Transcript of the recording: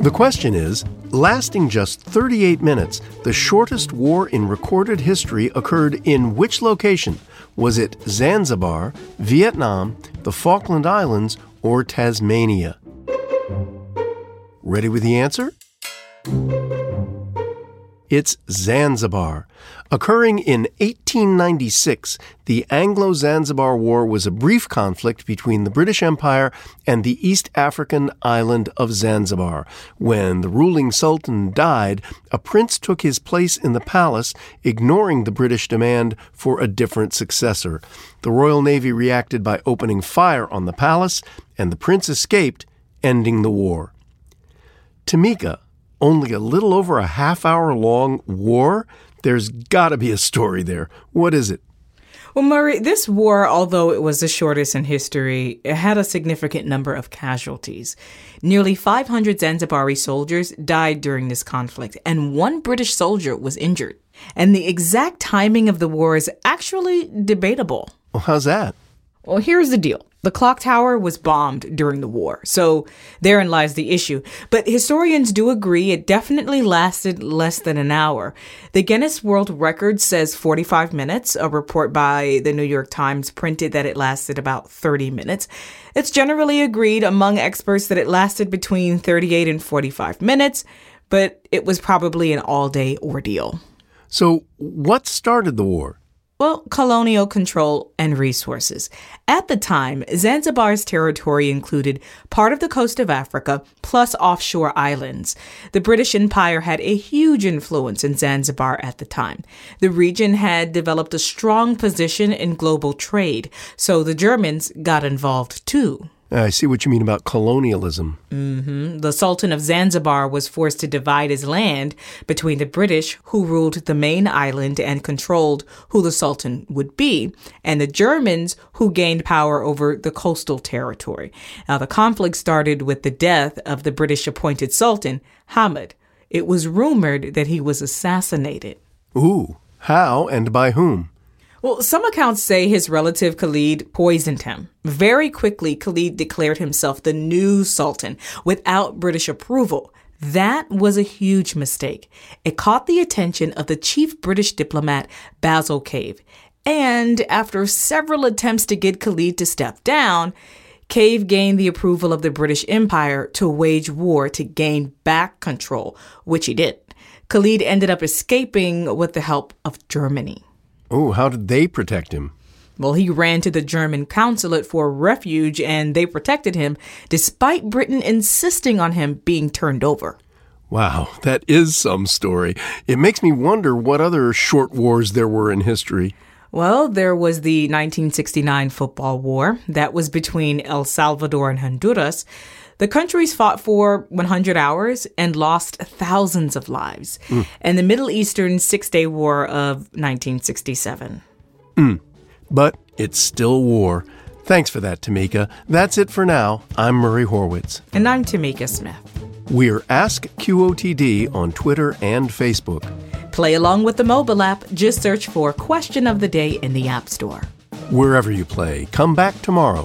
The question is lasting just 38 minutes, the shortest war in recorded history occurred in which location? Was it Zanzibar, Vietnam, the Falkland Islands, or Tasmania? Ready with the answer? It's Zanzibar. Occurring in 1896, the Anglo Zanzibar War was a brief conflict between the British Empire and the East African island of Zanzibar. When the ruling sultan died, a prince took his place in the palace, ignoring the British demand for a different successor. The Royal Navy reacted by opening fire on the palace, and the prince escaped, ending the war. Tamika, only a little over a half hour long war? There's got to be a story there. What is it? Well, Murray, this war, although it was the shortest in history, it had a significant number of casualties. Nearly 500 Zanzibari soldiers died during this conflict, and one British soldier was injured. And the exact timing of the war is actually debatable. Well, how's that? Well, here's the deal. The clock tower was bombed during the war, so therein lies the issue. But historians do agree it definitely lasted less than an hour. The Guinness World Record says 45 minutes. A report by the New York Times printed that it lasted about 30 minutes. It's generally agreed among experts that it lasted between 38 and 45 minutes, but it was probably an all day ordeal. So, what started the war? Well, colonial control and resources. At the time, Zanzibar's territory included part of the coast of Africa plus offshore islands. The British Empire had a huge influence in Zanzibar at the time. The region had developed a strong position in global trade, so the Germans got involved too. I see what you mean about colonialism. Mm-hmm. The Sultan of Zanzibar was forced to divide his land between the British, who ruled the main island and controlled who the Sultan would be, and the Germans, who gained power over the coastal territory. Now, the conflict started with the death of the British appointed Sultan, Hamid. It was rumored that he was assassinated. Ooh, how and by whom? Well, some accounts say his relative Khalid poisoned him. Very quickly, Khalid declared himself the new sultan without British approval. That was a huge mistake. It caught the attention of the chief British diplomat, Basil Cave. And after several attempts to get Khalid to step down, Cave gained the approval of the British Empire to wage war to gain back control, which he did. Khalid ended up escaping with the help of Germany. Oh, how did they protect him? Well, he ran to the German consulate for refuge and they protected him despite Britain insisting on him being turned over. Wow, that is some story. It makes me wonder what other short wars there were in history. Well, there was the 1969 football war that was between El Salvador and Honduras. The countries fought for 100 hours and lost thousands of lives. Mm. And the Middle Eastern Six Day War of 1967. Mm. But it's still war. Thanks for that, Tamika. That's it for now. I'm Murray Horwitz. And I'm Tamika Smith. We're Ask QOTD on Twitter and Facebook. Play along with the mobile app. Just search for Question of the Day in the App Store. Wherever you play, come back tomorrow.